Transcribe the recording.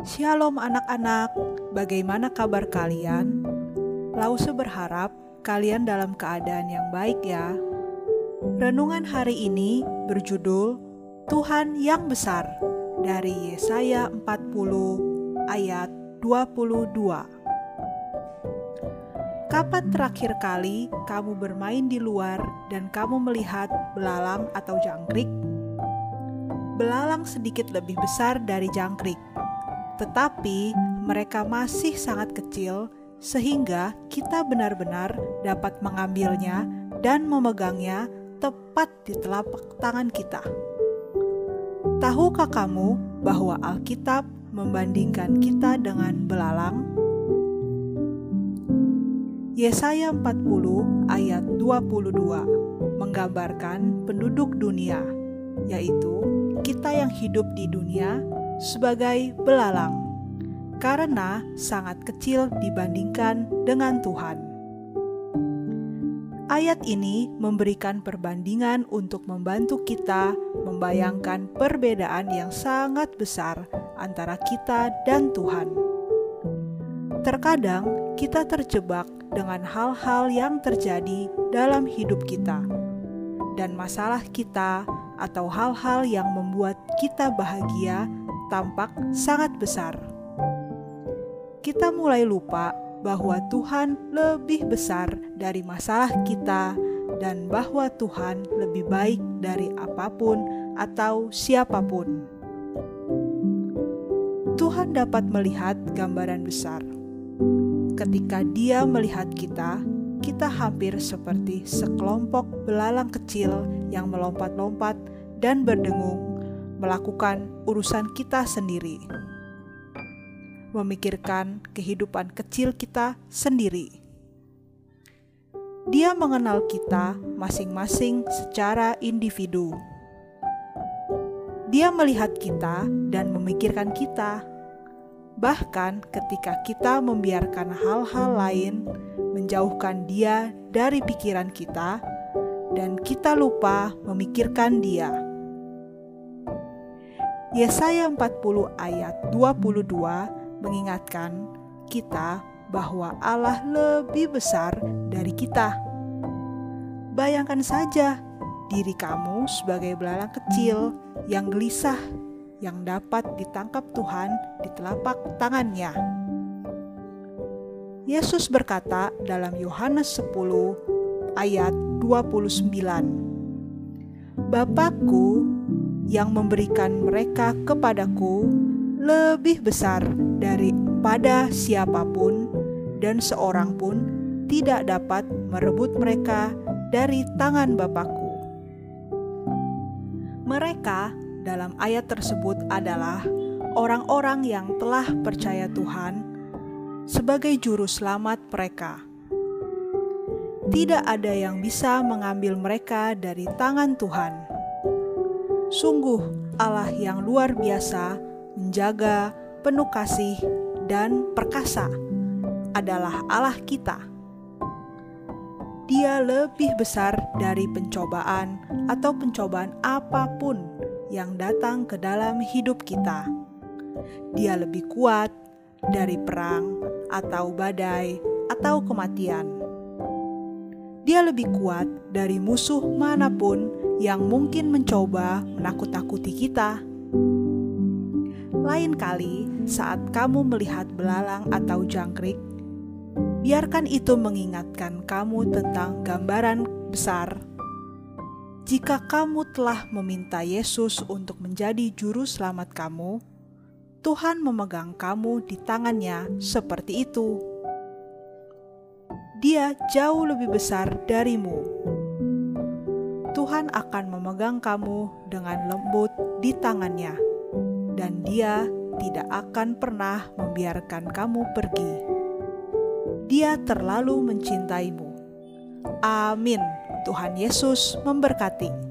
Shalom anak-anak, bagaimana kabar kalian? Lause berharap kalian dalam keadaan yang baik ya. Renungan hari ini berjudul Tuhan yang Besar dari Yesaya 40 ayat 22. Kapan terakhir kali kamu bermain di luar dan kamu melihat belalang atau jangkrik? Belalang sedikit lebih besar dari jangkrik tetapi mereka masih sangat kecil, sehingga kita benar-benar dapat mengambilnya dan memegangnya tepat di telapak tangan kita. Tahukah kamu bahwa Alkitab membandingkan kita dengan belalang? Yesaya 40 ayat 22 menggambarkan penduduk dunia, yaitu kita yang hidup di dunia sebagai belalang karena sangat kecil dibandingkan dengan Tuhan. Ayat ini memberikan perbandingan untuk membantu kita membayangkan perbedaan yang sangat besar antara kita dan Tuhan. Terkadang kita terjebak dengan hal-hal yang terjadi dalam hidup kita, dan masalah kita atau hal-hal yang membuat kita bahagia tampak sangat besar. Kita mulai lupa bahwa Tuhan lebih besar dari masalah kita dan bahwa Tuhan lebih baik dari apa pun atau siapa pun. Tuhan dapat melihat gambaran besar. Ketika Dia melihat kita, kita hampir seperti sekelompok belalang kecil yang melompat-lompat dan berdengung melakukan urusan kita sendiri, memikirkan kehidupan kecil kita sendiri. Dia mengenal kita masing-masing secara individu. Dia melihat kita dan memikirkan kita, bahkan ketika kita membiarkan hal-hal lain menjauhkan Dia dari pikiran kita, dan kita lupa memikirkan Dia. Yesaya 40 ayat 22 mengingatkan kita bahwa Allah lebih besar dari kita. Bayangkan saja diri kamu sebagai belalang kecil yang gelisah yang dapat ditangkap Tuhan di telapak tangannya. Yesus berkata dalam Yohanes 10 ayat 29, Bapakku yang memberikan mereka kepadaku lebih besar daripada siapa pun, dan seorang pun tidak dapat merebut mereka dari tangan Bapakku. Mereka dalam ayat tersebut adalah orang-orang yang telah percaya Tuhan sebagai juru selamat mereka. Tidak ada yang bisa mengambil mereka dari tangan Tuhan Sungguh, Allah yang luar biasa, menjaga, penuh kasih, dan perkasa adalah Allah kita. Dia lebih besar dari pencobaan atau pencobaan apa pun yang datang ke dalam hidup kita. Dia lebih kuat dari perang atau badai atau kematian. Dia lebih kuat dari musuh mana pun yang mungkin mencoba menakut-nakuti kita. Lain kali, saat kamu melihat belalang atau jangkrik, biarkan itu mengingatkan kamu tentang gambaran besar. Jika kamu telah meminta Yesus untuk menjadi juru selamat kamu, Tuhan memegang kamu di tangannya seperti itu. Dia jauh lebih besar darimu Tuhan akan memegang kamu dengan lembut di tangannya, dan Dia tidak akan pernah membiarkan kamu pergi. Dia terlalu mencintaimu. Amin. Tuhan Yesus memberkati.